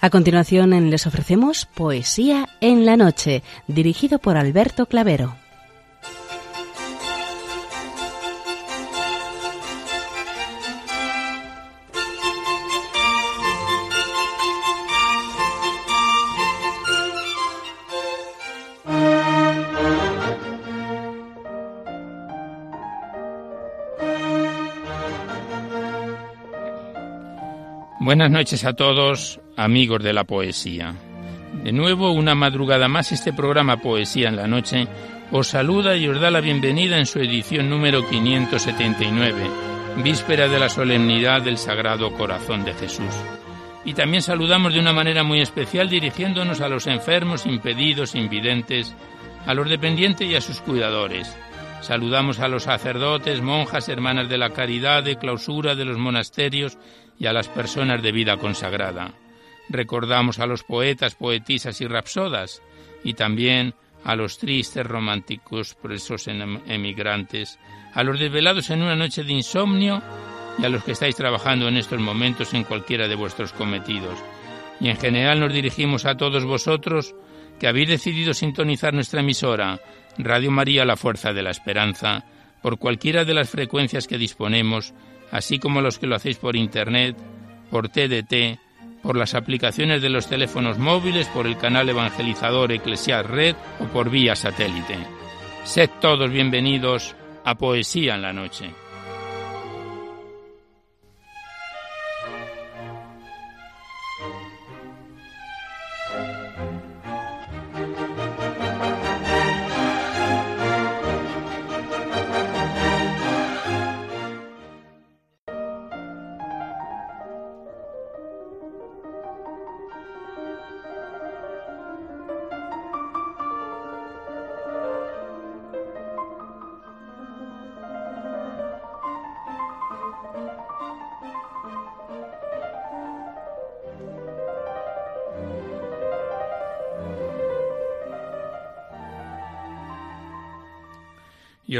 A continuación les ofrecemos Poesía en la Noche, dirigido por Alberto Clavero. Buenas noches a todos, amigos de la poesía. De nuevo, una madrugada más, este programa Poesía en la Noche os saluda y os da la bienvenida en su edición número 579, víspera de la solemnidad del Sagrado Corazón de Jesús. Y también saludamos de una manera muy especial dirigiéndonos a los enfermos, impedidos, invidentes, a los dependientes y a sus cuidadores. Saludamos a los sacerdotes, monjas, hermanas de la caridad, de clausura de los monasterios y a las personas de vida consagrada. Recordamos a los poetas, poetisas y rapsodas y también a los tristes románticos presos en emigrantes, a los desvelados en una noche de insomnio y a los que estáis trabajando en estos momentos en cualquiera de vuestros cometidos. Y en general nos dirigimos a todos vosotros que habéis decidido sintonizar nuestra emisora, Radio María La Fuerza de la Esperanza, por cualquiera de las frecuencias que disponemos así como los que lo hacéis por Internet, por TDT, por las aplicaciones de los teléfonos móviles, por el canal evangelizador Eclesial Red o por vía satélite. Sed todos bienvenidos a Poesía en la Noche.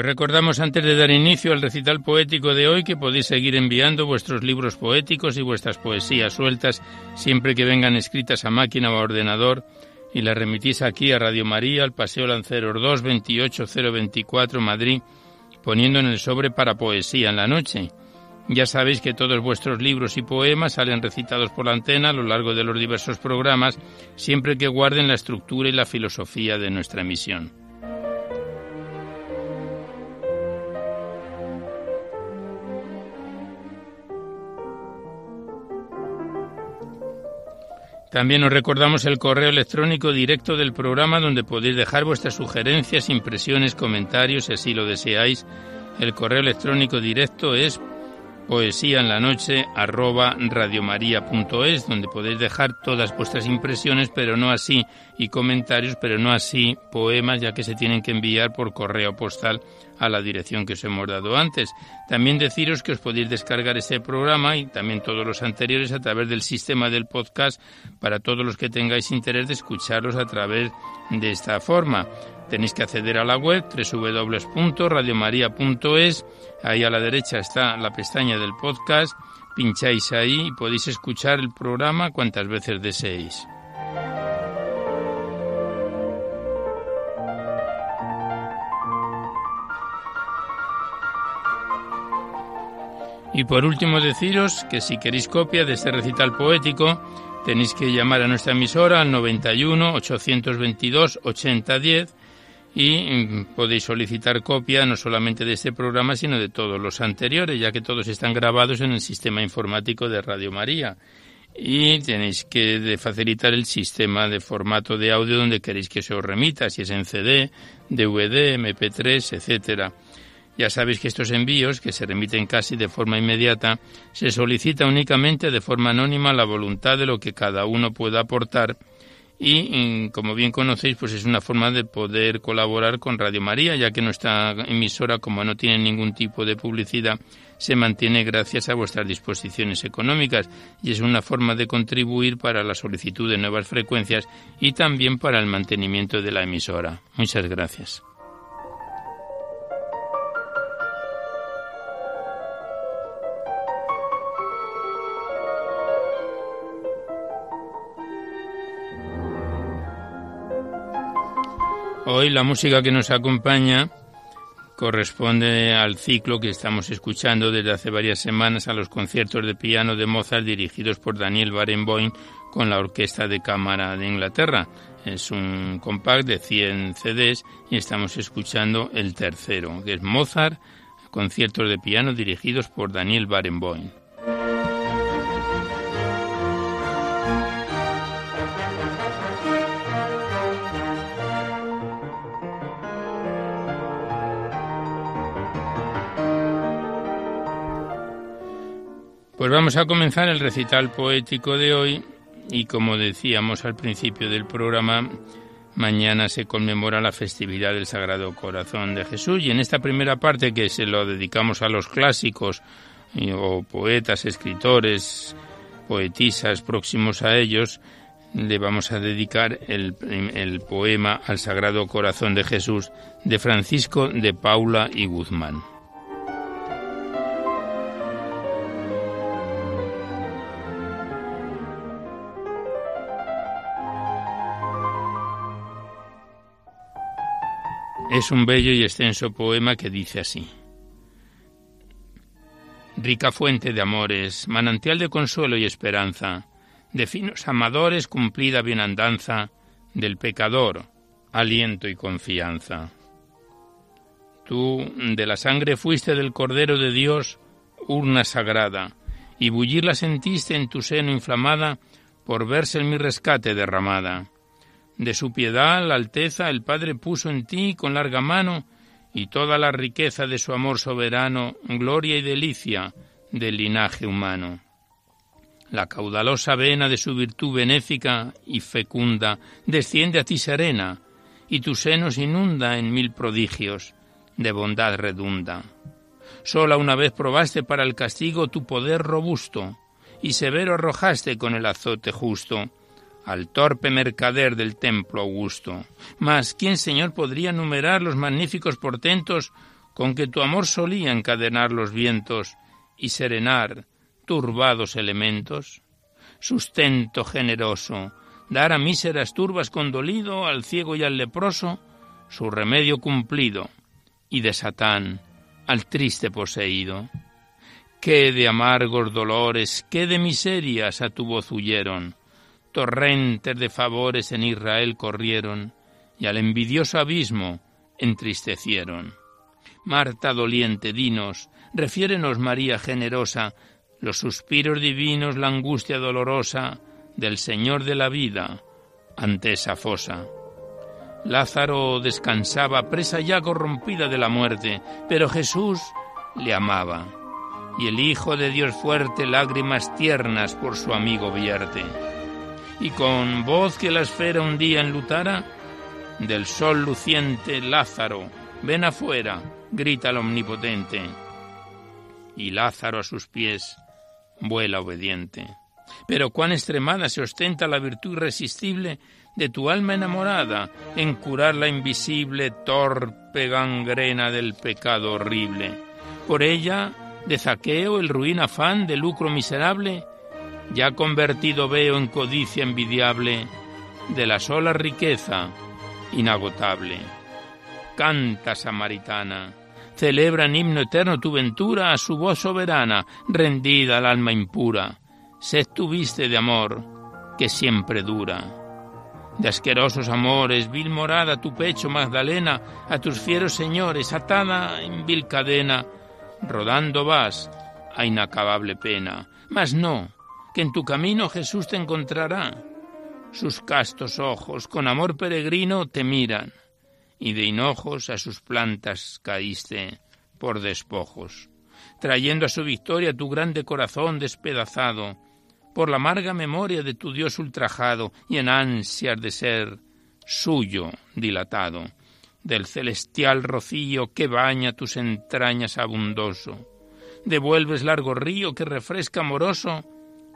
Recordamos antes de dar inicio al recital poético de hoy que podéis seguir enviando vuestros libros poéticos y vuestras poesías sueltas siempre que vengan escritas a máquina o a ordenador y las remitís aquí a Radio María, al Paseo Lanceros 2, 28024 Madrid, poniendo en el sobre para poesía en la noche. Ya sabéis que todos vuestros libros y poemas salen recitados por la antena a lo largo de los diversos programas, siempre que guarden la estructura y la filosofía de nuestra emisión. También os recordamos el correo electrónico directo del programa donde podéis dejar vuestras sugerencias, impresiones, comentarios, si así lo deseáis. El correo electrónico directo es poesía en la noche donde podéis dejar todas vuestras impresiones, pero no así, y comentarios, pero no así poemas, ya que se tienen que enviar por correo postal a la dirección que os hemos dado antes. También deciros que os podéis descargar ese programa y también todos los anteriores a través del sistema del podcast para todos los que tengáis interés de escucharlos a través de esta forma. Tenéis que acceder a la web www.radiomaria.es. Ahí a la derecha está la pestaña del podcast. Pincháis ahí y podéis escuchar el programa cuantas veces deseéis. Y por último deciros que si queréis copia de este recital poético, tenéis que llamar a nuestra emisora al 91 822 8010 y mm, podéis solicitar copia no solamente de este programa, sino de todos los anteriores, ya que todos están grabados en el sistema informático de Radio María. Y tenéis que facilitar el sistema de formato de audio donde queréis que se os remita, si es en CD, DVD, MP3, etcétera. Ya sabéis que estos envíos, que se remiten casi de forma inmediata, se solicita únicamente de forma anónima la voluntad de lo que cada uno pueda aportar y, mm, como bien conocéis, pues es una forma de poder colaborar con Radio María, ya que nuestra emisora, como no tiene ningún tipo de publicidad, se mantiene gracias a vuestras disposiciones económicas y es una forma de contribuir para la solicitud de nuevas frecuencias y también para el mantenimiento de la emisora. Muchas gracias. Hoy la música que nos acompaña corresponde al ciclo que estamos escuchando desde hace varias semanas a los conciertos de piano de Mozart dirigidos por Daniel Barenboim con la Orquesta de Cámara de Inglaterra. Es un compact de 100 CDs y estamos escuchando el tercero, que es Mozart, conciertos de piano dirigidos por Daniel Barenboim. Pues vamos a comenzar el recital poético de hoy y como decíamos al principio del programa, mañana se conmemora la festividad del Sagrado Corazón de Jesús y en esta primera parte que se lo dedicamos a los clásicos o poetas, escritores, poetisas próximos a ellos, le vamos a dedicar el, el poema al Sagrado Corazón de Jesús de Francisco de Paula y Guzmán. Es un bello y extenso poema que dice así. Rica fuente de amores, manantial de consuelo y esperanza, de finos amadores cumplida bienandanza, del pecador, aliento y confianza. Tú de la sangre fuiste del Cordero de Dios, urna sagrada, y bullirla sentiste en tu seno inflamada por verse en mi rescate derramada. De su piedad, la alteza, el Padre puso en ti con larga mano, y toda la riqueza de su amor soberano, gloria y delicia del linaje humano. La caudalosa vena de su virtud benéfica y fecunda desciende a ti serena, y tus senos inunda en mil prodigios, de bondad redunda. Sola una vez probaste para el castigo tu poder robusto, y severo arrojaste con el azote justo, al torpe mercader del templo augusto. Mas, ¿quién, Señor, podría numerar los magníficos portentos con que tu amor solía encadenar los vientos y serenar turbados elementos? Sustento generoso, dar a míseras turbas condolido, al ciego y al leproso, su remedio cumplido, y de Satán, al triste poseído. Qué de amargos dolores, qué de miserias a tu voz huyeron, torrentes de favores en Israel corrieron y al envidioso abismo entristecieron. Marta doliente, dinos, refiérenos María generosa, los suspiros divinos, la angustia dolorosa del Señor de la vida ante esa fosa. Lázaro descansaba, presa ya corrompida de la muerte, pero Jesús le amaba, y el Hijo de Dios fuerte lágrimas tiernas por su amigo vierte y con voz que la esfera un día enlutara, del sol luciente Lázaro, ven afuera, grita el omnipotente. Y Lázaro a sus pies vuela obediente. Pero cuán extremada se ostenta la virtud irresistible de tu alma enamorada en curar la invisible, torpe gangrena del pecado horrible. Por ella, de zaqueo, el ruin afán de lucro miserable, ya convertido veo en codicia envidiable de la sola riqueza inagotable. Canta, samaritana, celebra en himno eterno tu ventura a su voz soberana, rendida al alma impura. Sed tuviste de amor, que siempre dura. De asquerosos amores, vil morada tu pecho, Magdalena, a tus fieros señores, atada en vil cadena, rodando vas a inacabable pena. Mas no, que en tu camino Jesús te encontrará. Sus castos ojos con amor peregrino te miran, y de hinojos a sus plantas caíste por despojos, trayendo a su victoria tu grande corazón despedazado, por la amarga memoria de tu Dios ultrajado y en ansias de ser suyo dilatado, del celestial rocío que baña tus entrañas abundoso. Devuelves largo río que refresca amoroso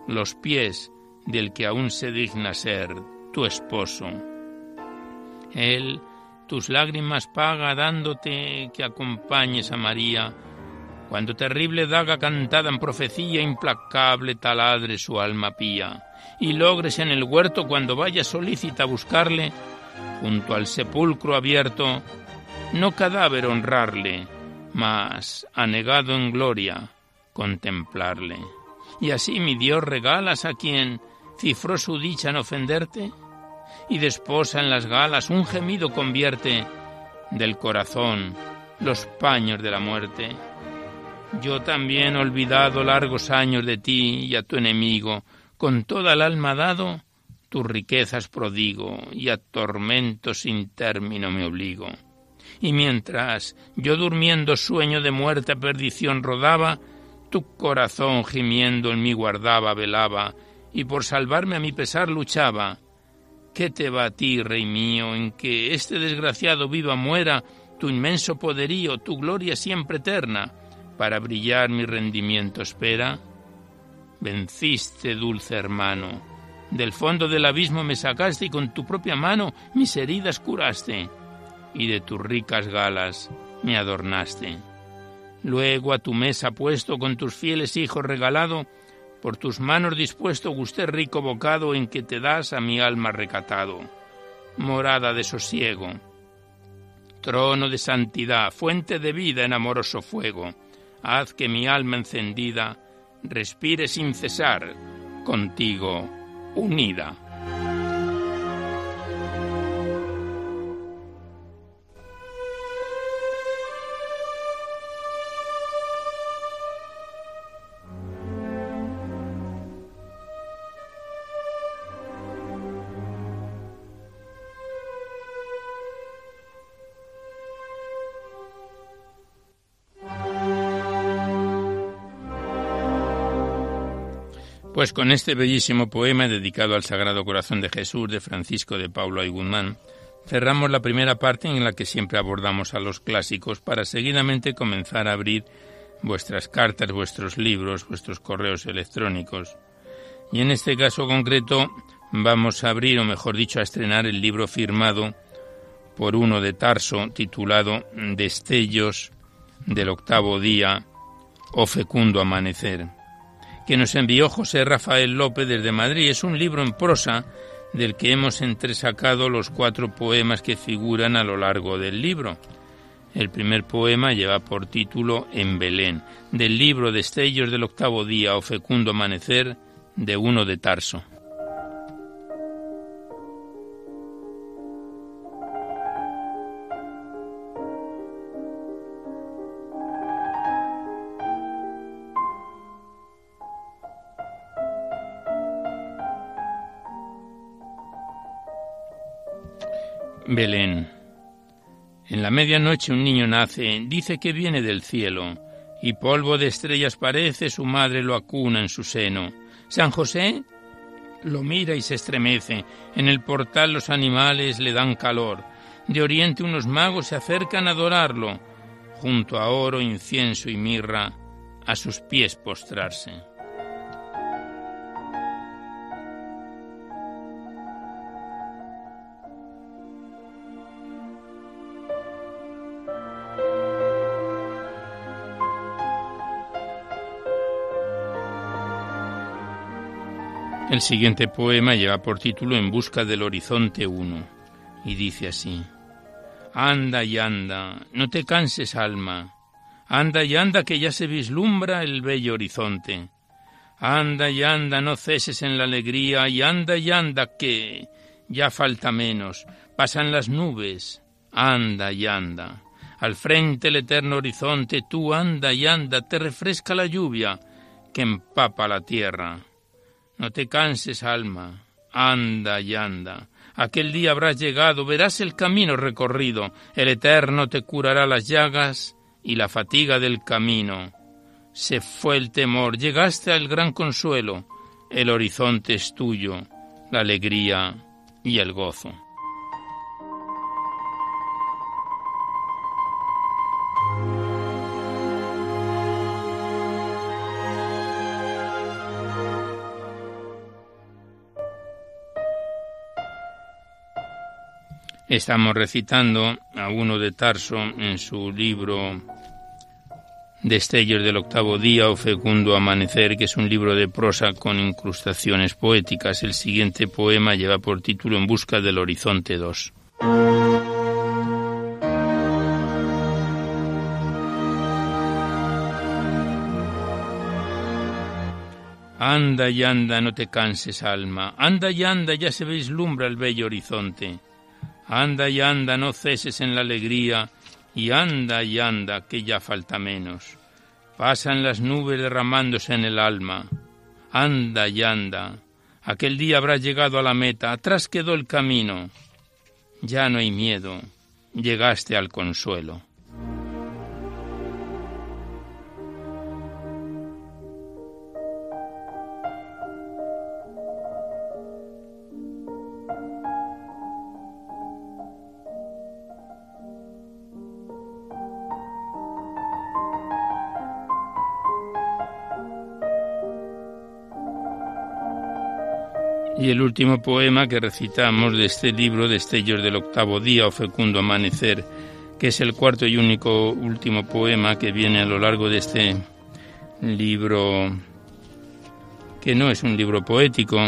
los pies del que aún se digna ser tu esposo. Él tus lágrimas paga dándote que acompañes a María, cuando terrible daga cantada en profecía implacable taladre su alma pía, y logres en el huerto cuando vayas solícita a buscarle, junto al sepulcro abierto, no cadáver honrarle, mas, anegado en gloria, contemplarle. Y así mi Dios regalas a quien cifró su dicha en ofenderte, y desposa en las galas un gemido convierte del corazón los paños de la muerte. Yo también, olvidado largos años de ti y a tu enemigo, con toda el alma dado, tus riquezas prodigo y a tormentos sin término me obligo. Y mientras yo durmiendo sueño de muerte perdición rodaba, tu corazón gimiendo en mí guardaba, velaba, y por salvarme a mi pesar luchaba. ¿Qué te va a ti, rey mío, en que este desgraciado viva muera tu inmenso poderío, tu gloria siempre eterna? Para brillar mi rendimiento espera. Venciste, dulce hermano. Del fondo del abismo me sacaste y con tu propia mano mis heridas curaste. Y de tus ricas galas me adornaste. Luego a tu mesa puesto con tus fieles hijos regalado, por tus manos dispuesto gusté rico bocado en que te das a mi alma recatado. Morada de sosiego, trono de santidad, fuente de vida en amoroso fuego, haz que mi alma encendida respire sin cesar, contigo unida. Pues con este bellísimo poema dedicado al Sagrado Corazón de Jesús de Francisco de Paula y Guzmán, cerramos la primera parte en la que siempre abordamos a los clásicos para seguidamente comenzar a abrir vuestras cartas, vuestros libros, vuestros correos electrónicos. Y en este caso concreto vamos a abrir, o mejor dicho, a estrenar el libro firmado por uno de Tarso titulado Destellos del octavo día o fecundo amanecer que nos envió José Rafael López desde Madrid. Es un libro en prosa del que hemos entresacado los cuatro poemas que figuran a lo largo del libro. El primer poema lleva por título En Belén, del libro Destellos del octavo día o fecundo amanecer de uno de Tarso. Belén. En la medianoche un niño nace, dice que viene del cielo, y polvo de estrellas parece, su madre lo acuna en su seno. San José lo mira y se estremece, en el portal los animales le dan calor, de oriente unos magos se acercan a adorarlo, junto a oro, incienso y mirra, a sus pies postrarse. El siguiente poema lleva por título En busca del horizonte 1 y dice así, Anda y anda, no te canses alma, anda y anda que ya se vislumbra el bello horizonte. Anda y anda, no ceses en la alegría, y anda y anda que ya falta menos, pasan las nubes, anda y anda. Al frente el eterno horizonte, tú anda y anda, te refresca la lluvia que empapa la tierra. No te canses, alma, anda y anda. Aquel día habrás llegado, verás el camino recorrido, el Eterno te curará las llagas y la fatiga del camino. Se fue el temor, llegaste al gran consuelo, el horizonte es tuyo, la alegría y el gozo. Estamos recitando a uno de Tarso en su libro Destellos del octavo día o fecundo amanecer, que es un libro de prosa con incrustaciones poéticas. El siguiente poema lleva por título En busca del horizonte 2. Anda y anda, no te canses, alma. Anda y anda, ya se vislumbra el bello horizonte. Anda y anda, no ceses en la alegría. Y anda y anda, que ya falta menos. Pasan las nubes derramándose en el alma. Anda y anda. Aquel día habrá llegado a la meta. Atrás quedó el camino. Ya no hay miedo. Llegaste al consuelo. Y el último poema que recitamos de este libro, Destellos del octavo día o fecundo amanecer, que es el cuarto y único último poema que viene a lo largo de este libro, que no es un libro poético,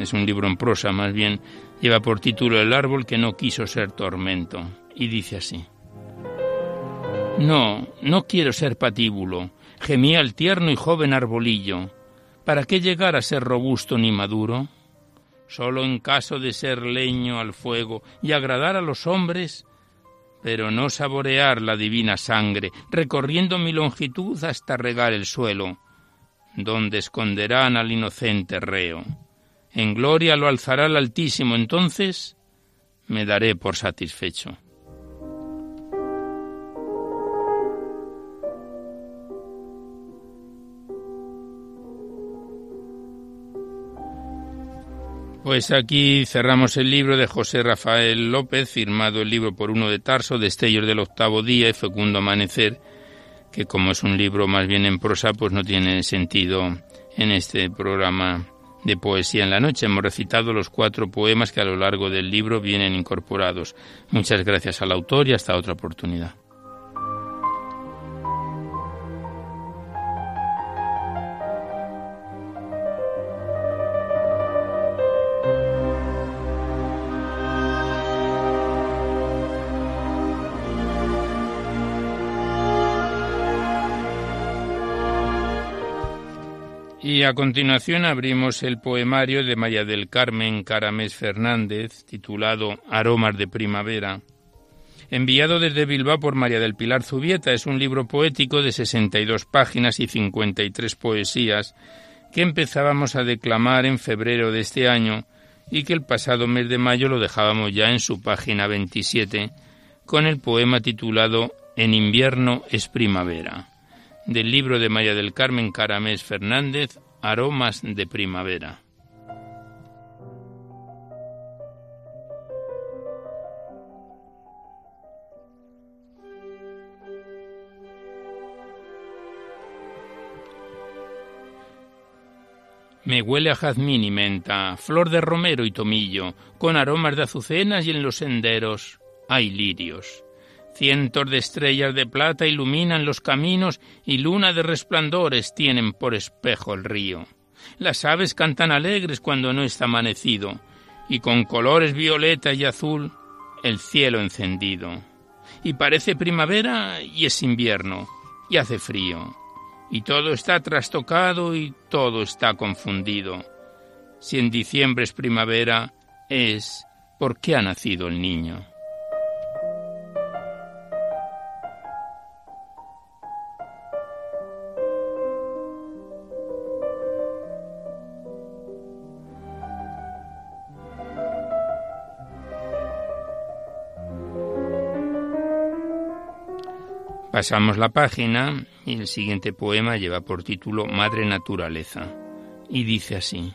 es un libro en prosa más bien, lleva por título El árbol que no quiso ser tormento, y dice así. No, no quiero ser patíbulo, gemía el tierno y joven arbolillo. ¿Para qué llegar a ser robusto ni maduro? Solo en caso de ser leño al fuego y agradar a los hombres, pero no saborear la divina sangre, recorriendo mi longitud hasta regar el suelo, donde esconderán al inocente reo. En gloria lo alzará el Altísimo, entonces me daré por satisfecho. Pues aquí cerramos el libro de José Rafael López, firmado el libro por uno de Tarso, Destellos del octavo día y Fecundo Amanecer, que como es un libro más bien en prosa, pues no tiene sentido en este programa de poesía en la noche. Hemos recitado los cuatro poemas que a lo largo del libro vienen incorporados. Muchas gracias al autor y hasta otra oportunidad. A continuación abrimos el poemario de María del Carmen Caramés Fernández, titulado Aromas de Primavera. Enviado desde Bilbao por María del Pilar Zubieta, es un libro poético de 62 páginas y 53 poesías que empezábamos a declamar en febrero de este año y que el pasado mes de mayo lo dejábamos ya en su página 27 con el poema titulado En invierno es primavera del libro de María del Carmen Caramés Fernández, Aromas de Primavera. Me huele a jazmín y menta, flor de romero y tomillo, con aromas de azucenas y en los senderos hay lirios. Cientos de estrellas de plata iluminan los caminos y luna de resplandores tienen por espejo el río. Las aves cantan alegres cuando no está amanecido, y con colores violeta y azul el cielo encendido. Y parece primavera y es invierno, y hace frío, y todo está trastocado y todo está confundido. Si en diciembre es primavera, es porque ha nacido el niño. Pasamos la página y el siguiente poema lleva por título Madre Naturaleza y dice así.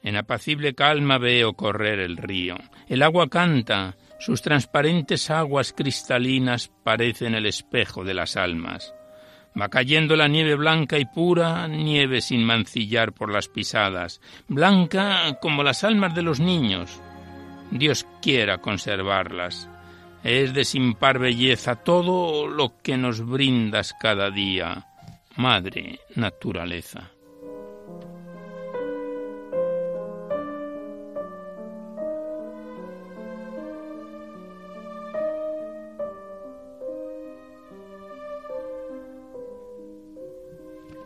En apacible calma veo correr el río. El agua canta, sus transparentes aguas cristalinas parecen el espejo de las almas. Va cayendo la nieve blanca y pura, nieve sin mancillar por las pisadas, blanca como las almas de los niños. Dios quiera conservarlas. Es de sin par belleza todo lo que nos brindas cada día, Madre Naturaleza.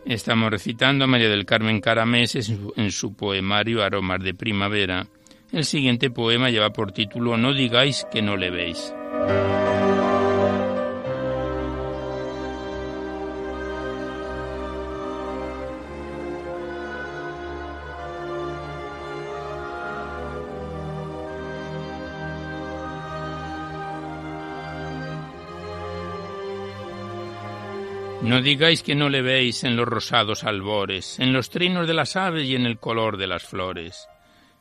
Estamos recitando a María del Carmen Caramés en su poemario Aromas de Primavera. El siguiente poema lleva por título No digáis que no le veis. No digáis que no le veis en los rosados albores, en los trinos de las aves y en el color de las flores,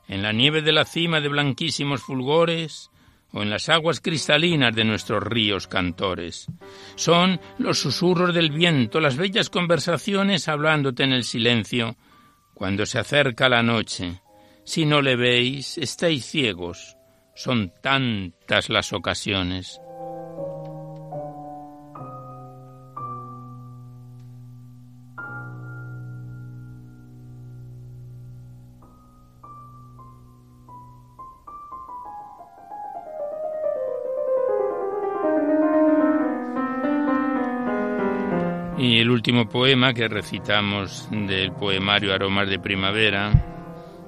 en la nieve de la cima de blanquísimos fulgores, o en las aguas cristalinas de nuestros ríos cantores. Son los susurros del viento, las bellas conversaciones hablándote en el silencio, cuando se acerca la noche. Si no le veis, estáis ciegos. Son tantas las ocasiones. El último poema que recitamos del poemario Aromas de Primavera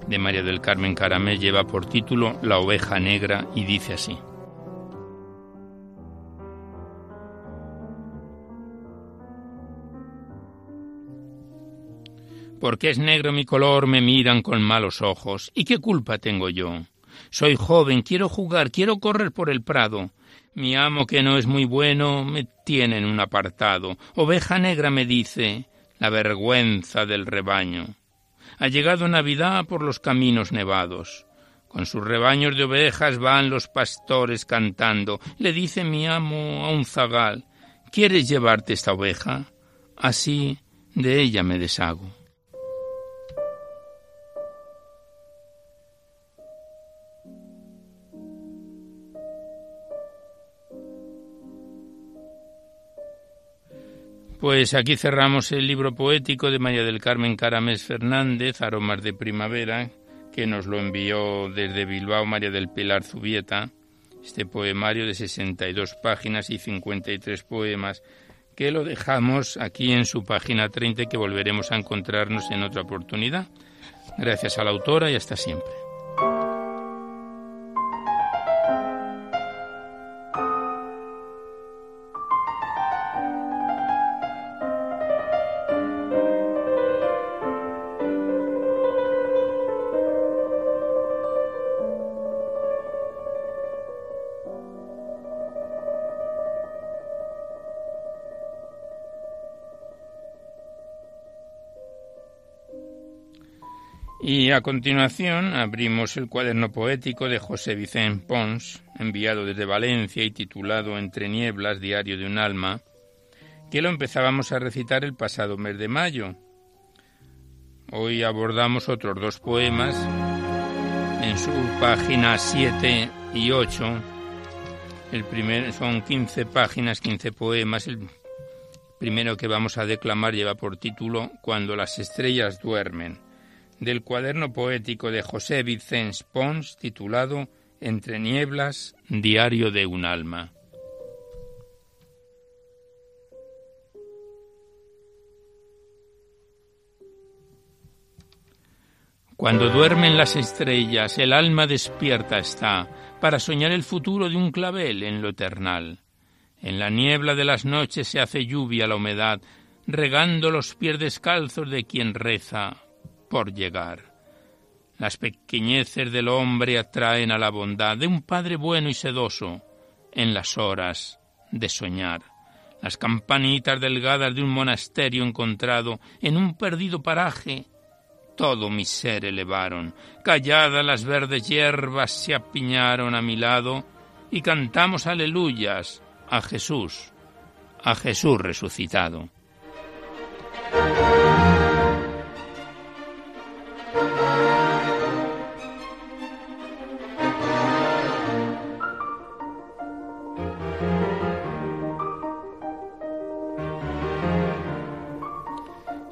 de María del Carmen Caramé lleva por título La oveja negra y dice así. Porque es negro mi color, me miran con malos ojos. ¿Y qué culpa tengo yo? Soy joven, quiero jugar, quiero correr por el prado. Mi amo, que no es muy bueno, me tiene en un apartado. Oveja negra me dice, la vergüenza del rebaño. Ha llegado Navidad por los caminos nevados. Con sus rebaños de ovejas van los pastores cantando. Le dice mi amo a un zagal, ¿quieres llevarte esta oveja? Así de ella me deshago. Pues aquí cerramos el libro poético de María del Carmen Caramés Fernández, Aromas de Primavera, que nos lo envió desde Bilbao María del Pilar Zubieta, este poemario de 62 páginas y 53 poemas, que lo dejamos aquí en su página 30 que volveremos a encontrarnos en otra oportunidad. Gracias a la autora y hasta siempre. A continuación abrimos el cuaderno poético de José Vicente Pons, enviado desde Valencia y titulado Entre nieblas, diario de un alma, que lo empezábamos a recitar el pasado mes de mayo. Hoy abordamos otros dos poemas en su página 7 y 8. El primero son 15 páginas, 15 poemas. El primero que vamos a declamar lleva por título Cuando las estrellas duermen del cuaderno poético de José Vicens Pons titulado Entre nieblas, diario de un alma. Cuando duermen las estrellas, el alma despierta está para soñar el futuro de un clavel en lo eternal. En la niebla de las noches se hace lluvia la humedad, regando los pies descalzos de quien reza por llegar. Las pequeñeces del hombre atraen a la bondad de un Padre bueno y sedoso en las horas de soñar. Las campanitas delgadas de un monasterio encontrado en un perdido paraje todo mi ser elevaron. Calladas las verdes hierbas se apiñaron a mi lado y cantamos aleluyas a Jesús, a Jesús resucitado.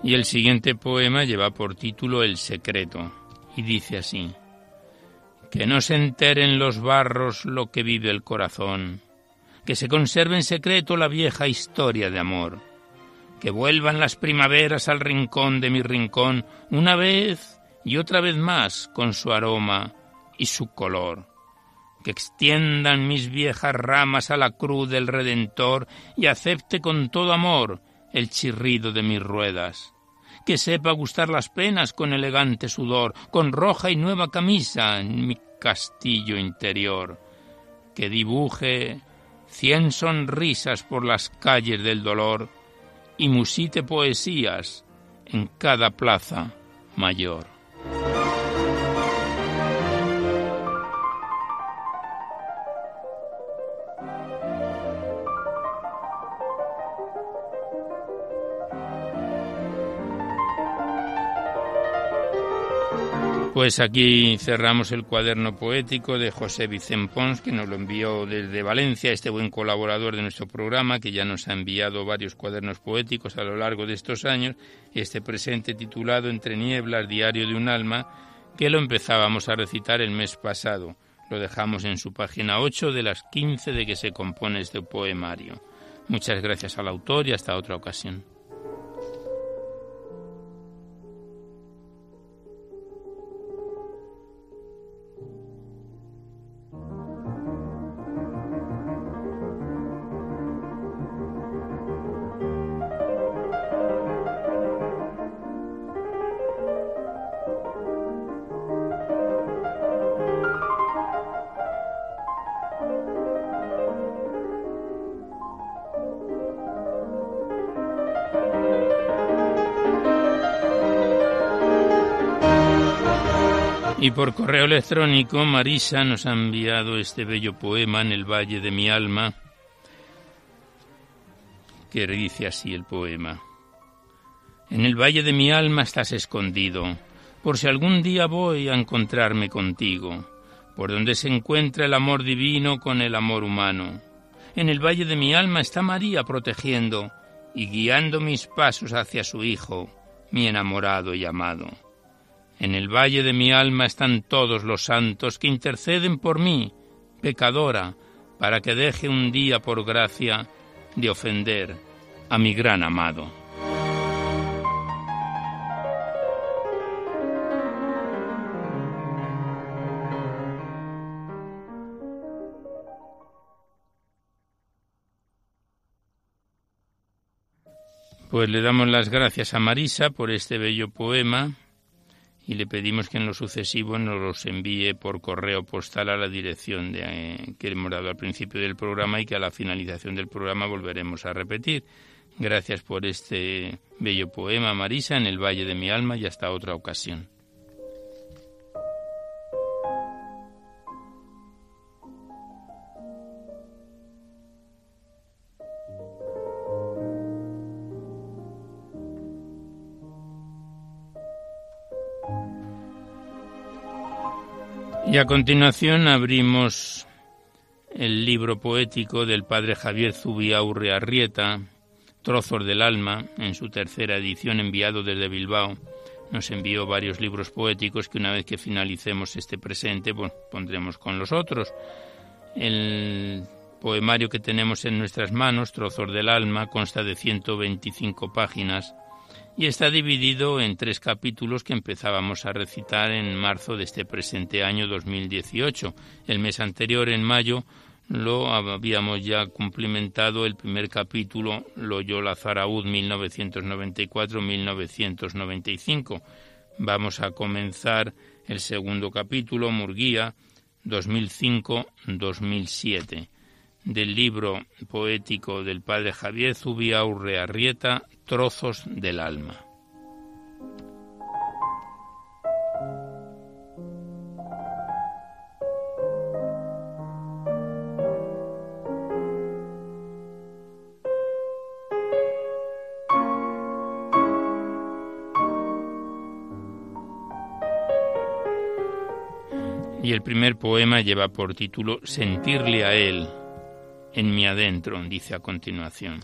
Y el siguiente poema lleva por título El secreto y dice así, Que no se enteren los barros lo que vive el corazón, que se conserve en secreto la vieja historia de amor, que vuelvan las primaveras al rincón de mi rincón una vez y otra vez más con su aroma y su color. Que extiendan mis viejas ramas a la cruz del Redentor y acepte con todo amor el chirrido de mis ruedas. Que sepa gustar las penas con elegante sudor, con roja y nueva camisa en mi castillo interior. Que dibuje cien sonrisas por las calles del dolor y musite poesías en cada plaza mayor. Pues aquí cerramos el cuaderno poético de José Vicente Pons, que nos lo envió desde Valencia, este buen colaborador de nuestro programa, que ya nos ha enviado varios cuadernos poéticos a lo largo de estos años, este presente titulado Entre nieblas, Diario de un alma, que lo empezábamos a recitar el mes pasado. Lo dejamos en su página 8 de las 15 de que se compone este poemario. Muchas gracias al autor y hasta otra ocasión. Y por correo electrónico, Marisa nos ha enviado este bello poema en el Valle de mi alma, que dice así el poema. En el Valle de mi alma estás escondido, por si algún día voy a encontrarme contigo, por donde se encuentra el amor divino con el amor humano. En el Valle de mi alma está María protegiendo y guiando mis pasos hacia su Hijo, mi enamorado y amado. En el valle de mi alma están todos los santos que interceden por mí, pecadora, para que deje un día por gracia de ofender a mi gran amado. Pues le damos las gracias a Marisa por este bello poema y le pedimos que en lo sucesivo nos los envíe por correo postal a la dirección de, eh, que hemos dado al principio del programa y que a la finalización del programa volveremos a repetir. Gracias por este bello poema, Marisa, en el Valle de mi Alma y hasta otra ocasión. Y a continuación abrimos el libro poético del padre Javier Zubiaurre Arrieta, Trozos del Alma, en su tercera edición enviado desde Bilbao. Nos envió varios libros poéticos que una vez que finalicemos este presente pues, pondremos con los otros. El poemario que tenemos en nuestras manos, Trozos del Alma, consta de 125 páginas y está dividido en tres capítulos que empezábamos a recitar en marzo de este presente año 2018. El mes anterior, en mayo, lo habíamos ya cumplimentado el primer capítulo, Loyola Zaraud 1994-1995. Vamos a comenzar el segundo capítulo, Murguía 2005-2007 del libro poético del padre Javier Zubiaurre Arrieta, Trozos del alma. Y el primer poema lleva por título Sentirle a él, en mi adentro, dice a continuación.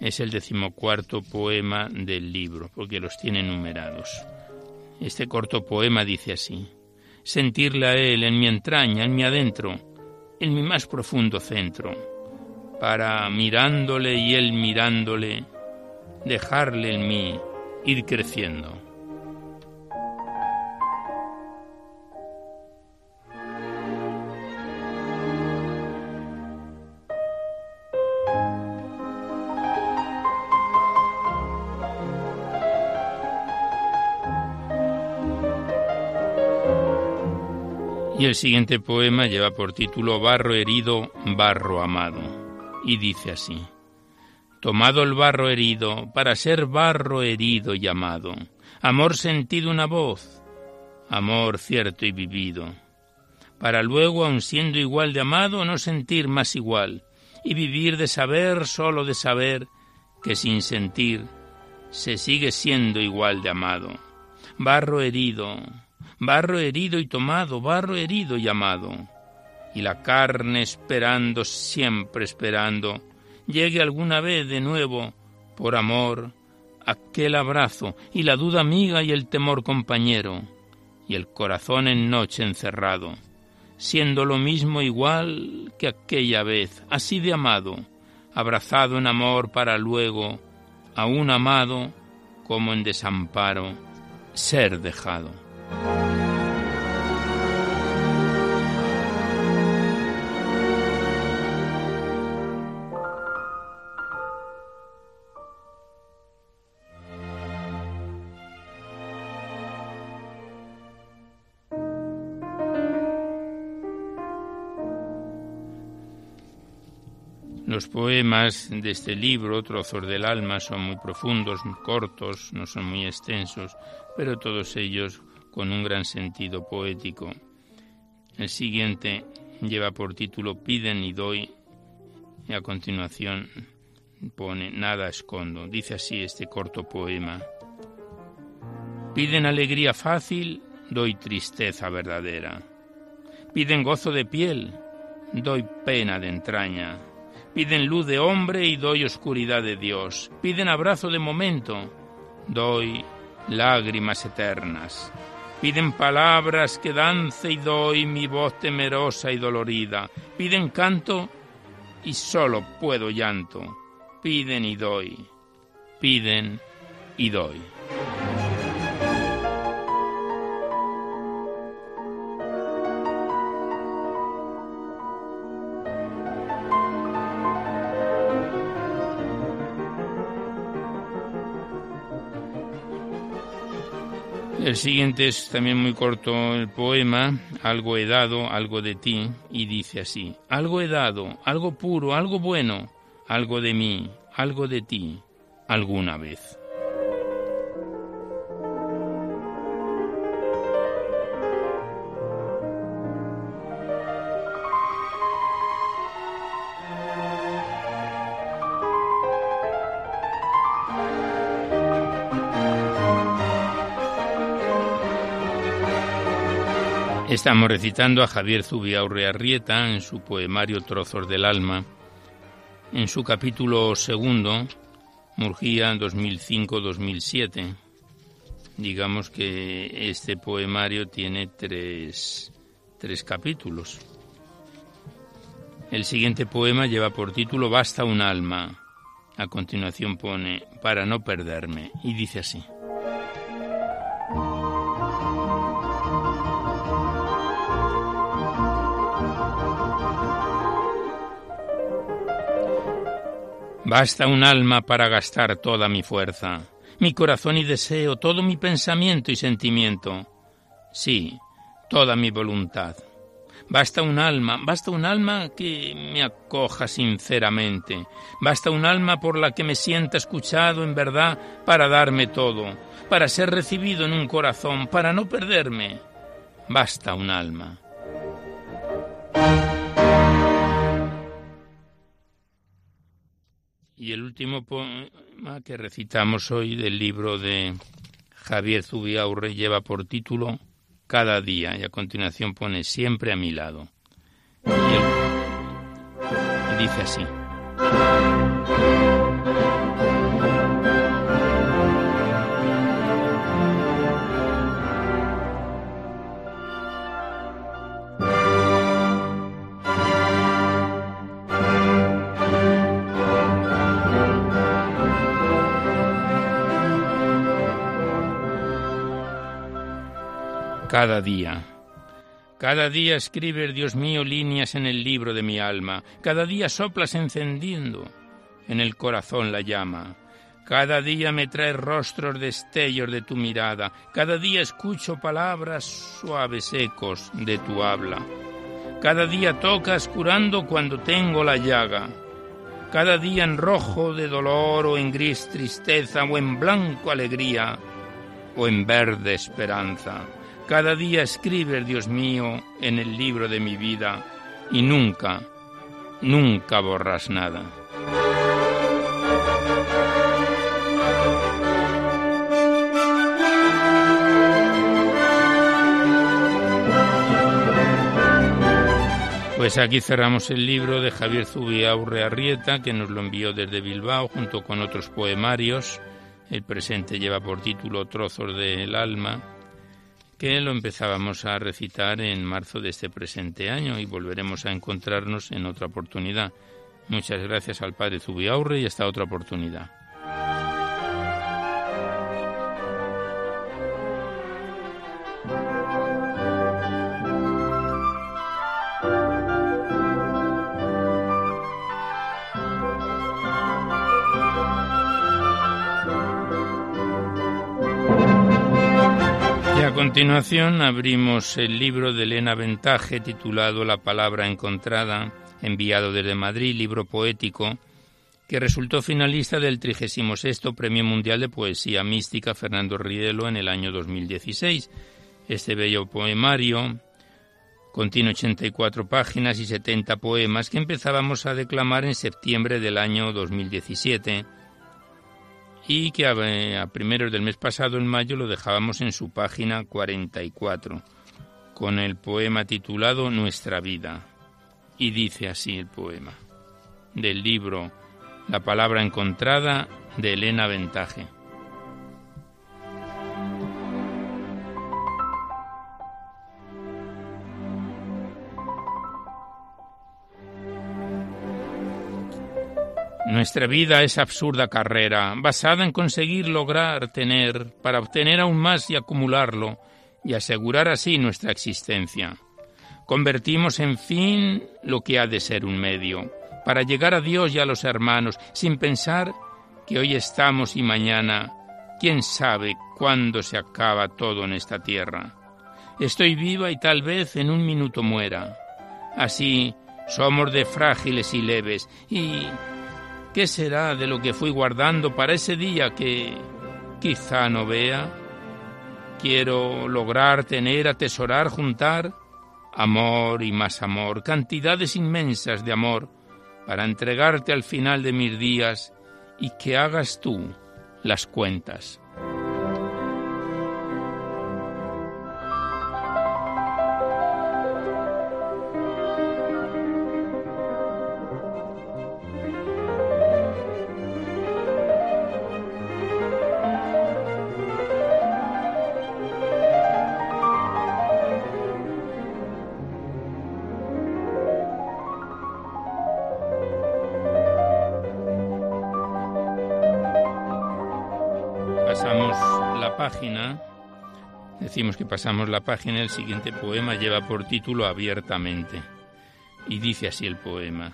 Es el decimocuarto poema del libro, porque los tiene numerados. Este corto poema dice así, sentirle a él en mi entraña, en mi adentro, en mi más profundo centro, para mirándole y él mirándole, dejarle en mí ir creciendo. El siguiente poema lleva por título Barro herido, barro amado, y dice así. Tomado el barro herido, para ser barro herido y amado, amor sentido una voz, amor cierto y vivido, para luego, aun siendo igual de amado, no sentir más igual, y vivir de saber, solo de saber, que sin sentir se sigue siendo igual de amado. Barro herido, barro herido y tomado, barro herido y amado. Y la carne esperando, siempre esperando, llegue alguna vez de nuevo, por amor, aquel abrazo y la duda amiga y el temor compañero, y el corazón en noche encerrado, siendo lo mismo igual que aquella vez, así de amado, abrazado en amor para luego, aún amado, como en desamparo, ser dejado. Poemas de este libro, Trozos del Alma, son muy profundos, cortos, no son muy extensos, pero todos ellos con un gran sentido poético. El siguiente lleva por título Piden y doy y a continuación pone Nada escondo. Dice así este corto poema. Piden alegría fácil, doy tristeza verdadera. Piden gozo de piel, doy pena de entraña. Piden luz de hombre y doy oscuridad de Dios. Piden abrazo de momento, doy lágrimas eternas. Piden palabras que dance y doy mi voz temerosa y dolorida. Piden canto y solo puedo llanto. Piden y doy. Piden y doy. El siguiente es también muy corto el poema, algo he dado, algo de ti, y dice así, algo he dado, algo puro, algo bueno, algo de mí, algo de ti, alguna vez. Estamos recitando a Javier Zubiaurre Arrieta en su poemario Trozos del Alma, en su capítulo segundo, Murgía 2005-2007. Digamos que este poemario tiene tres, tres capítulos. El siguiente poema lleva por título Basta un alma. A continuación pone Para no perderme y dice así. Basta un alma para gastar toda mi fuerza, mi corazón y deseo, todo mi pensamiento y sentimiento. Sí, toda mi voluntad. Basta un alma, basta un alma que me acoja sinceramente. Basta un alma por la que me sienta escuchado en verdad para darme todo, para ser recibido en un corazón, para no perderme. Basta un alma. Y el último poema que recitamos hoy del libro de Javier Zubiaurre lleva por título Cada día y a continuación pone Siempre a mi lado. Y, dice así. Cada día. Cada día escribes, Dios mío, líneas en el libro de mi alma. Cada día soplas encendiendo en el corazón la llama. Cada día me traes rostros destellos de tu mirada. Cada día escucho palabras suaves ecos de tu habla. Cada día tocas curando cuando tengo la llaga. Cada día en rojo de dolor o en gris tristeza o en blanco alegría o en verde esperanza. Cada día escribes, Dios mío, en el libro de mi vida y nunca, nunca borras nada. Pues aquí cerramos el libro de Javier Zubiaurre Arrieta, que nos lo envió desde Bilbao junto con otros poemarios. El presente lleva por título Trozos del alma que lo empezábamos a recitar en marzo de este presente año y volveremos a encontrarnos en otra oportunidad. Muchas gracias al Padre Zubiaurre y hasta otra oportunidad. A continuación abrimos el libro de Elena Ventaje titulado La palabra encontrada, enviado desde Madrid, libro poético, que resultó finalista del 36 Premio Mundial de Poesía Mística Fernando Rielo en el año 2016. Este bello poemario contiene 84 páginas y 70 poemas que empezábamos a declamar en septiembre del año 2017 y que a, primeros del mes pasado, en mayo, lo dejábamos en su página 44, con el poema titulado Nuestra vida. Y dice así el poema, del libro La palabra encontrada de Elena Ventaje. Nuestra vida es absurda carrera, basada en conseguir lograr tener, para obtener aún más y acumularlo, y asegurar así nuestra existencia. Convertimos en fin lo que ha de ser un medio, para llegar a Dios y a los hermanos, sin pensar que hoy estamos y mañana, quién sabe cuándo se acaba todo en esta tierra. Estoy viva y tal vez en un minuto muera. Así somos de frágiles y leves, y ¿Qué será de lo que fui guardando para ese día que quizá no vea? Quiero lograr, tener, atesorar, juntar amor y más amor, cantidades inmensas de amor, para entregarte al final de mis días y que hagas tú las cuentas. Decimos que pasamos la página, el siguiente poema lleva por título Abiertamente. Y dice así el poema.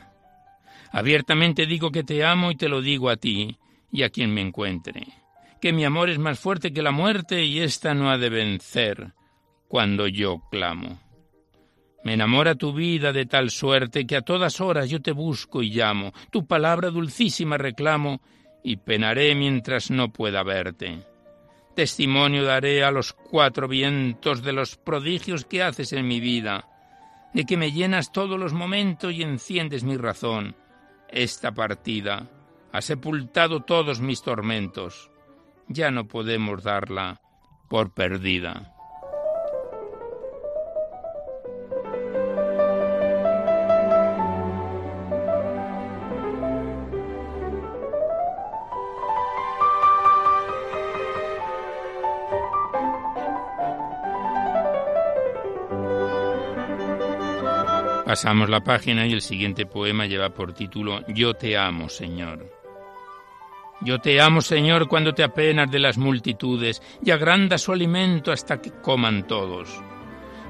Abiertamente digo que te amo y te lo digo a ti y a quien me encuentre. Que mi amor es más fuerte que la muerte y ésta no ha de vencer cuando yo clamo. Me enamora tu vida de tal suerte que a todas horas yo te busco y llamo, tu palabra dulcísima reclamo y penaré mientras no pueda verte. Testimonio daré a los cuatro vientos de los prodigios que haces en mi vida, de que me llenas todos los momentos y enciendes mi razón. Esta partida ha sepultado todos mis tormentos. Ya no podemos darla por perdida. Pasamos la página y el siguiente poema lleva por título Yo te amo, Señor. Yo te amo, Señor, cuando te apenas de las multitudes y agranda su alimento hasta que coman todos.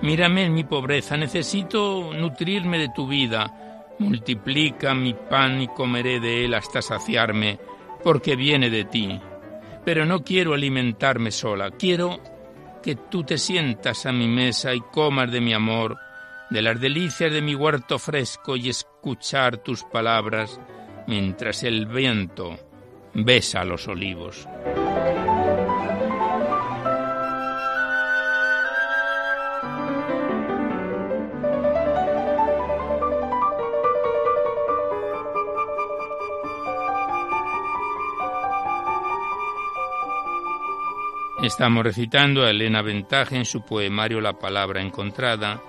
Mírame en mi pobreza, necesito nutrirme de tu vida. Multiplica mi pan y comeré de él hasta saciarme, porque viene de ti. Pero no quiero alimentarme sola, quiero que tú te sientas a mi mesa y comas de mi amor, de las delicias de mi huerto fresco y escuchar tus palabras mientras el viento besa los olivos. Estamos recitando a Elena Ventaje en su poemario La Palabra Encontrada,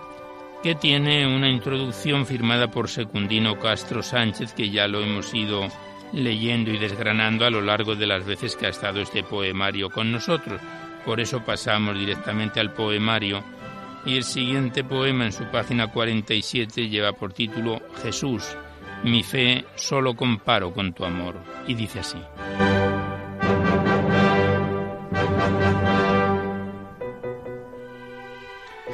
que tiene una introducción firmada por Secundino Castro Sánchez, que ya lo hemos ido leyendo y desgranando a lo largo de las veces que ha estado este poemario con nosotros. Por eso pasamos directamente al poemario y el siguiente poema en su página 47 lleva por título Jesús, mi fe solo comparo con tu amor. Y dice así.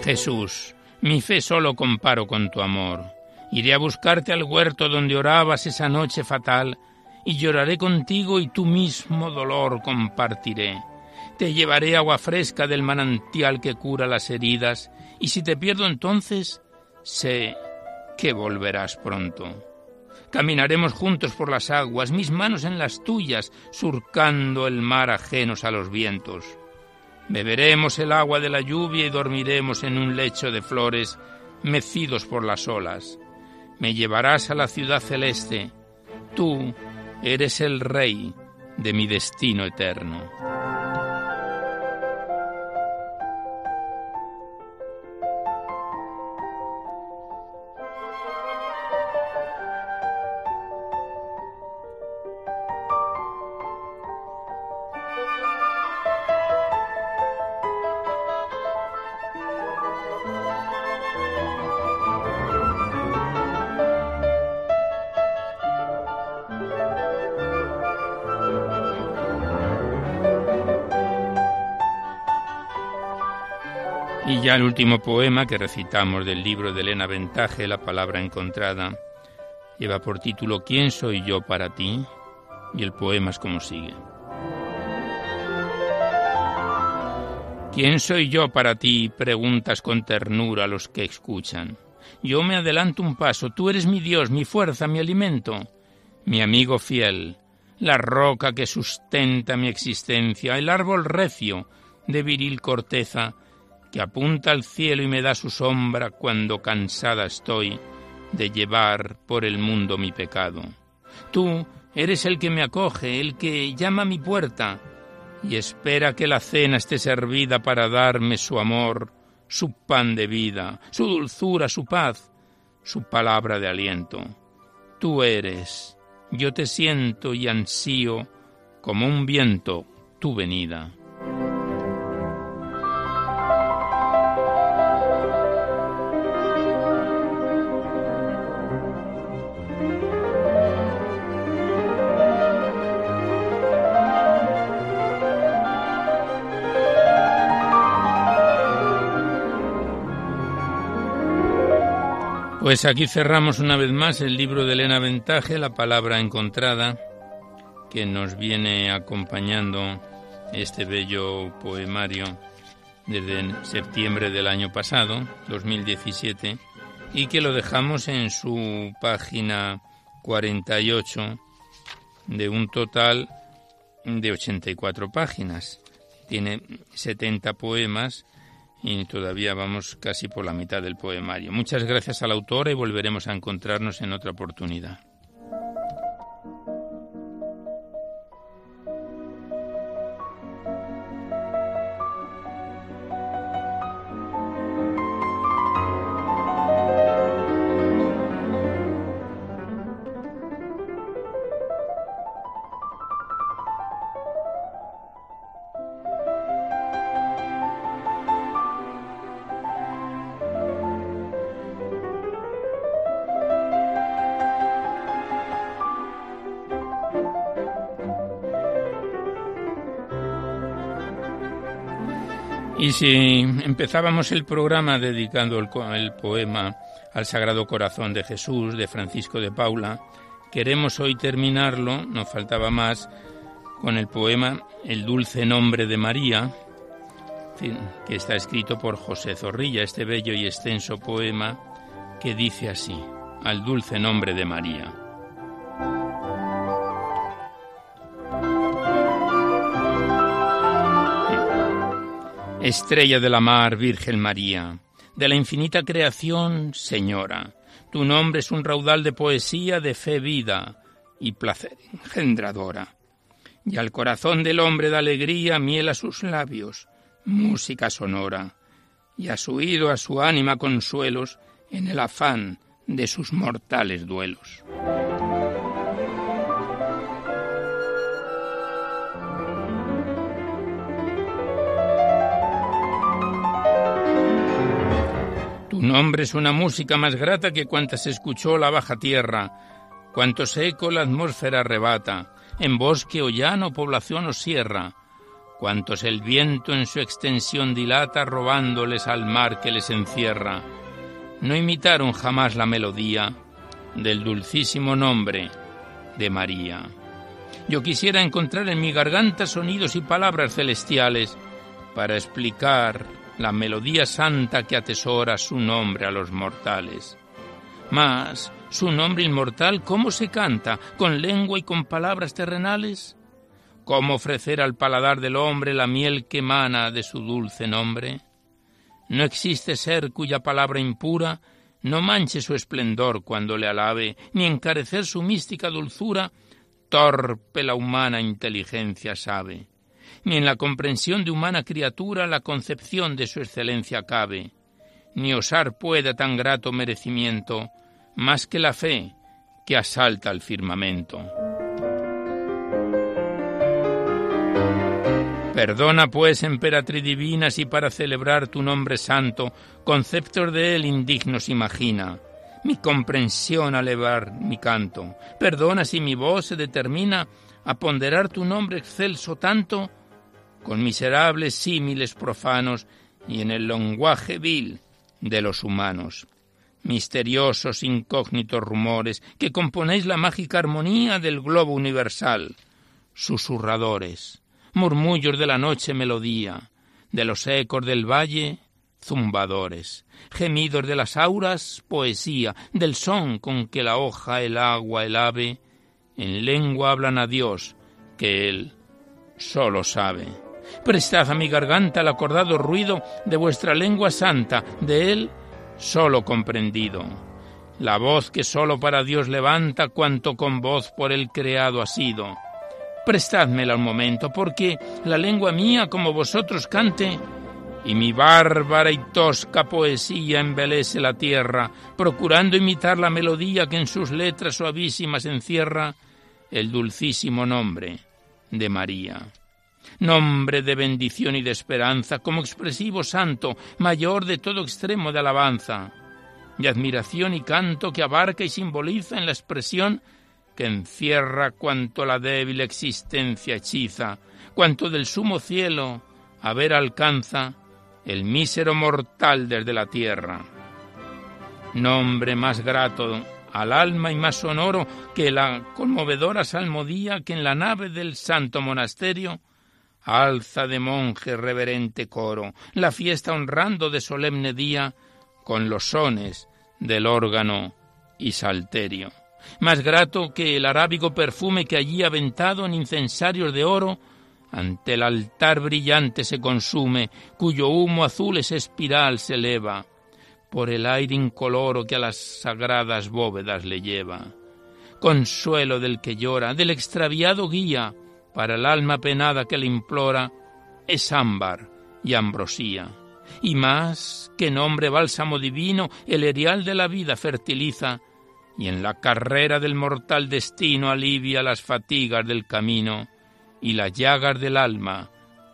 Jesús, mi fe solo comparo con tu amor. Iré a buscarte al huerto donde orabas esa noche fatal y lloraré contigo y tu mismo dolor compartiré. Te llevaré agua fresca del manantial que cura las heridas, y si te pierdo entonces, sé que volverás pronto. Caminaremos juntos por las aguas, mis manos en las tuyas, surcando el mar ajenos a los vientos. Beberemos el agua de la lluvia y dormiremos en un lecho de flores, mecidos por las olas. Me llevarás a la ciudad celeste, tú, Eres el rey de mi destino eterno. El último poema que recitamos del libro de Elena Ventaje, La palabra encontrada, lleva por título ¿Quién soy yo para ti? Y el poema es como sigue. ¿Quién soy yo para ti? preguntas con ternura a los que escuchan. Yo me adelanto un paso, tú eres mi Dios, mi fuerza, mi alimento, mi amigo fiel, la roca que sustenta mi existencia, el árbol recio de viril corteza, que apunta al cielo y me da su sombra cuando cansada estoy de llevar por el mundo mi pecado. Tú eres el que me acoge, el que llama a mi puerta y espera que la cena esté servida para darme su amor, su pan de vida, su dulzura, su paz, su palabra de aliento. Tú eres, yo te siento y ansío como un viento tu venida. Pues aquí cerramos una vez más el libro de Elena Ventaje, La palabra encontrada, que nos viene acompañando este bello poemario desde septiembre del año pasado, 2017, y que lo dejamos en su página 48 de un total de 84 páginas. Tiene 70 poemas y todavía vamos casi por la mitad del poemario. Muchas gracias al autor y volveremos a encontrarnos en otra oportunidad. Si empezábamos el programa dedicando el, poema al Sagrado Corazón de Jesús de Francisco de Paula, queremos hoy terminarlo, nos faltaba más, con el poema El dulce nombre de María, que está escrito por José Zorrilla, este bello y extenso poema que dice así, al dulce nombre de María. Estrella de la mar, Virgen María, de la infinita creación, Señora, tu nombre es un raudal de poesía, de fe, vida y placer engendradora. Y al corazón del hombre da alegría, miel a sus labios, música sonora, y a su oído, a su ánima consuelos en el afán de sus mortales duelos. Tu nombre es una música más grata que cuantas escuchó la baja tierra, cuantos eco la atmósfera arrebata, en bosque o llano, población o sierra, cuantos el viento en su extensión dilata robándoles al mar que les encierra, no imitaron jamás la melodía del dulcísimo nombre de María. Yo quisiera encontrar en mi garganta sonidos y palabras celestiales para explicar la melodía santa que atesora su nombre a los mortales. Mas, su nombre inmortal, ¿cómo se canta? ¿Con lengua y con palabras terrenales? ¿Cómo ofrecer al paladar del hombre la miel que emana de su dulce nombre? No existe ser cuya palabra impura no manche su esplendor cuando le alabe, ni encarecer su mística dulzura, torpe la humana inteligencia sabe. Ni en la comprensión de humana criatura la concepción de su excelencia cabe, ni osar pueda tan grato merecimiento, más que la fe que asalta al firmamento. Perdona, pues, emperatriz divina, si para celebrar tu nombre santo, conceptos de él indignos imagina. Mi comprensión elevar mi canto. Perdona si mi voz se determina a ponderar tu nombre excelso tanto, con miserables símiles profanos y en el lenguaje vil de los humanos. Misteriosos incógnitos rumores que componéis la mágica armonía del globo universal, susurradores murmullos de la noche melodía, de los ecos del valle zumbadores, gemidos de las auras poesía, del son con que la hoja, el agua, el ave, en lengua hablan a Dios, que Él solo sabe. Prestad a mi garganta el acordado ruido de vuestra lengua santa, de Él solo comprendido. La voz que solo para Dios levanta cuanto con voz por Él creado ha sido prestádmela un momento, porque la lengua mía como vosotros cante, y mi bárbara y tosca poesía embelece la tierra, procurando imitar la melodía que en sus letras suavísimas encierra el dulcísimo nombre de María. Nombre de bendición y de esperanza, como expresivo santo, mayor de todo extremo de alabanza, de admiración y canto que abarca y simboliza en la expresión que encierra cuanto la débil existencia hechiza, cuanto del sumo cielo a ver alcanza el mísero mortal desde la tierra. Nombre más grato al alma y más sonoro que la conmovedora salmodía que en la nave del santo monasterio alza de monje reverente coro, la fiesta honrando de solemne día con los sones del órgano y salterio más grato que el arábigo perfume que allí aventado en incensarios de oro, ante el altar brillante se consume, cuyo humo azul es espiral se eleva, por el aire incoloro que a las sagradas bóvedas le lleva. Consuelo del que llora, del extraviado guía, para el alma penada que le implora, es ámbar y ambrosía. Y más que nombre bálsamo divino, el erial de la vida fertiliza, y en la carrera del mortal destino alivia las fatigas del camino y las llagas del alma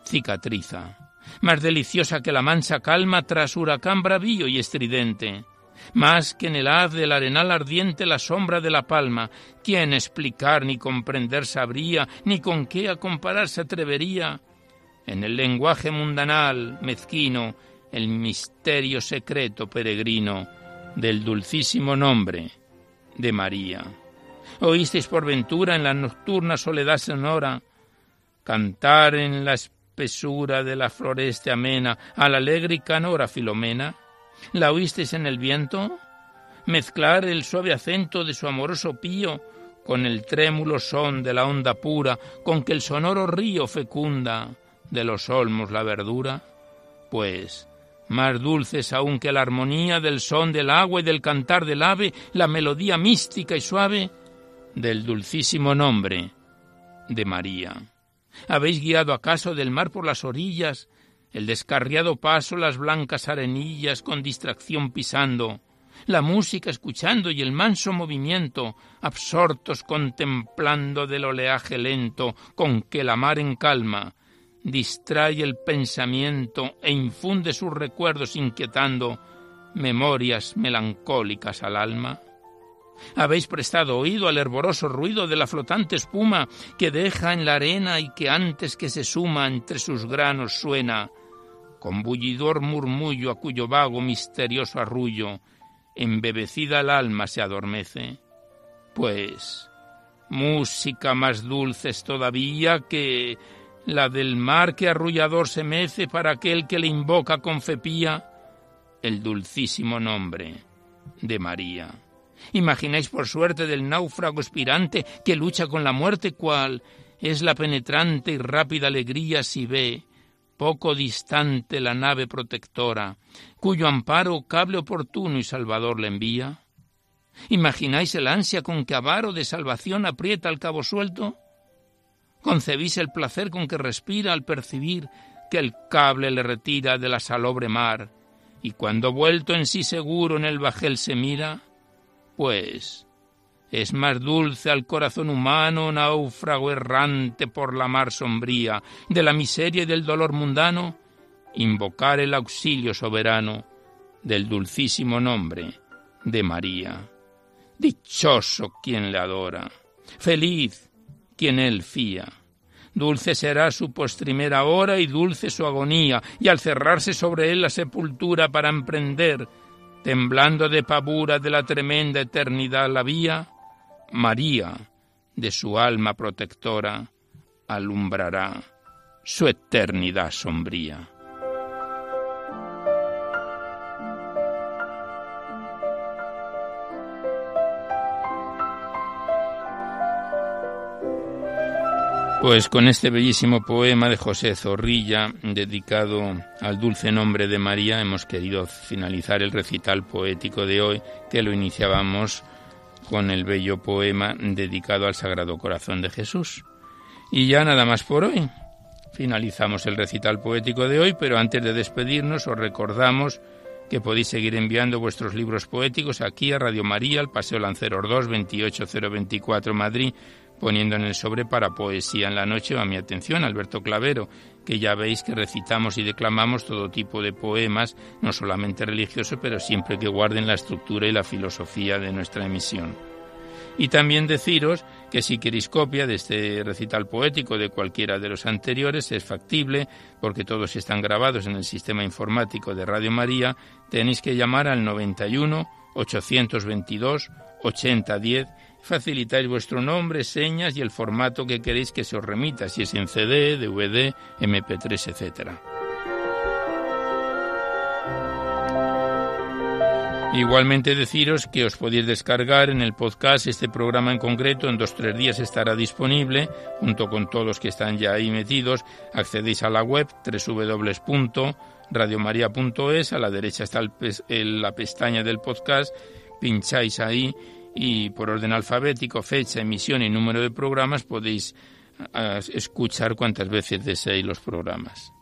cicatriza. Más deliciosa que la mansa calma tras huracán bravío y estridente. Más que en el haz del arenal ardiente la sombra de la palma, ¿quién explicar ni comprender sabría, ni con qué a comparar se atrevería en el lenguaje mundanal, mezquino, el misterio secreto peregrino del dulcísimo nombre de María. Oísteis por ventura en la nocturna soledad sonora cantar en la espesura de la floresta amena a la alegre y canora Filomena. ¿La oísteis en el viento? Mezclar el suave acento de su amoroso pío con el trémulo son de la onda pura con que el sonoro río fecunda de los olmos la verdura. Pues más dulces aún que la armonía del son del agua y del cantar del ave, la melodía mística y suave del dulcísimo nombre de María. ¿Habéis guiado acaso del mar por las orillas, el descarriado paso, las blancas arenillas con distracción pisando, la música escuchando y el manso movimiento, absortos contemplando del oleaje lento con que la mar en calma distrae el pensamiento e infunde sus recuerdos inquietando memorias melancólicas al alma? ¿Habéis prestado oído al hervoroso ruido de la flotante espuma que deja en la arena y que antes que se suma entre sus granos suena, con bullidor murmullo a cuyo vago misterioso arrullo, embebecida el alma se adormece? Pues música más dulces todavía que la del mar que arrullador se mece para aquel que le invoca con fepía el dulcísimo nombre de María. Imagináis por suerte del náufrago expirante que lucha con la muerte cual es la penetrante y rápida alegría si ve poco distante la nave protectora, cuyo amparo cable oportuno y salvador le envía. ¿Imagináis el ansia con que avaro de salvación aprieta el cabo suelto? ¿Concebís el placer con que respira al percibir que el cable le retira de la salobre mar, y cuando vuelto en sí seguro en el bajel se mira? Pues es más dulce al corazón humano, náufrago errante por la mar sombría, de la miseria y del dolor mundano, invocar el auxilio soberano del dulcísimo nombre de María. Dichoso quien le adora, feliz quien él fía. Dulce será su postrimera hora y dulce su agonía, y al cerrarse sobre él la sepultura para emprender, temblando de pavura de la tremenda eternidad la vía, María, de su alma protectora, alumbrará su eternidad sombría. Pues con este bellísimo poema de José Zorrilla, dedicado al dulce nombre de María, hemos querido finalizar el recital poético de hoy, que lo iniciábamos con el bello poema dedicado al Sagrado Corazón de Jesús. Y ya nada más por hoy. Finalizamos el recital poético de hoy, pero antes de despedirnos os recordamos que podéis seguir enviando vuestros libros poéticos aquí a Radio María, al Paseo Lanceros 2, 28024 Madrid, poniendo en el sobre para poesía en la noche a mi atención, Alberto Clavero, que ya veis que recitamos y declamamos todo tipo de poemas, no solamente religiosos, pero siempre que guarden la estructura y la filosofía de nuestra emisión. Y también deciros que si queréis copia de este recital poético de cualquiera de los anteriores es factible porque todos están grabados en el sistema informático de Radio María, tenéis que llamar al 91 822 8010 facilitáis vuestro nombre, señas y el formato que queréis que se os remita, si es en CD, DVD, MP3, etc. Igualmente deciros que os podéis descargar en el podcast este programa en concreto, en dos o tres días estará disponible, junto con todos los que están ya ahí metidos. Accedéis a la web www.radiomaria.es, a la derecha está la pestaña del podcast, pincháis ahí y por orden alfabético, fecha, emisión y número de programas podéis ah, escuchar cuantas veces deseéis los programas.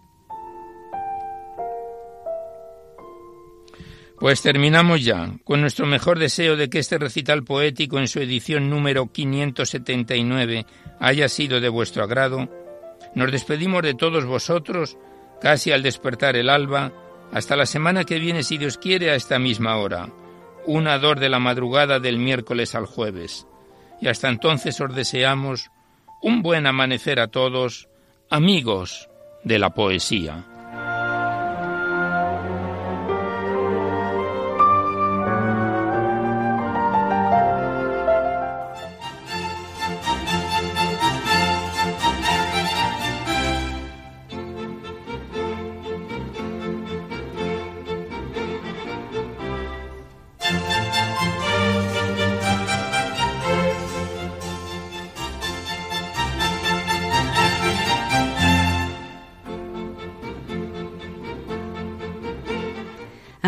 Pues terminamos ya, con nuestro mejor deseo de que este recital poético en su edición número 579 haya sido de vuestro agrado. Nos despedimos de todos vosotros, casi al despertar el alba, hasta la semana que viene, si Dios quiere, a esta misma hora una dor de la madrugada del miércoles al jueves. Y hasta entonces os deseamos un buen amanecer a todos, amigos de la poesía.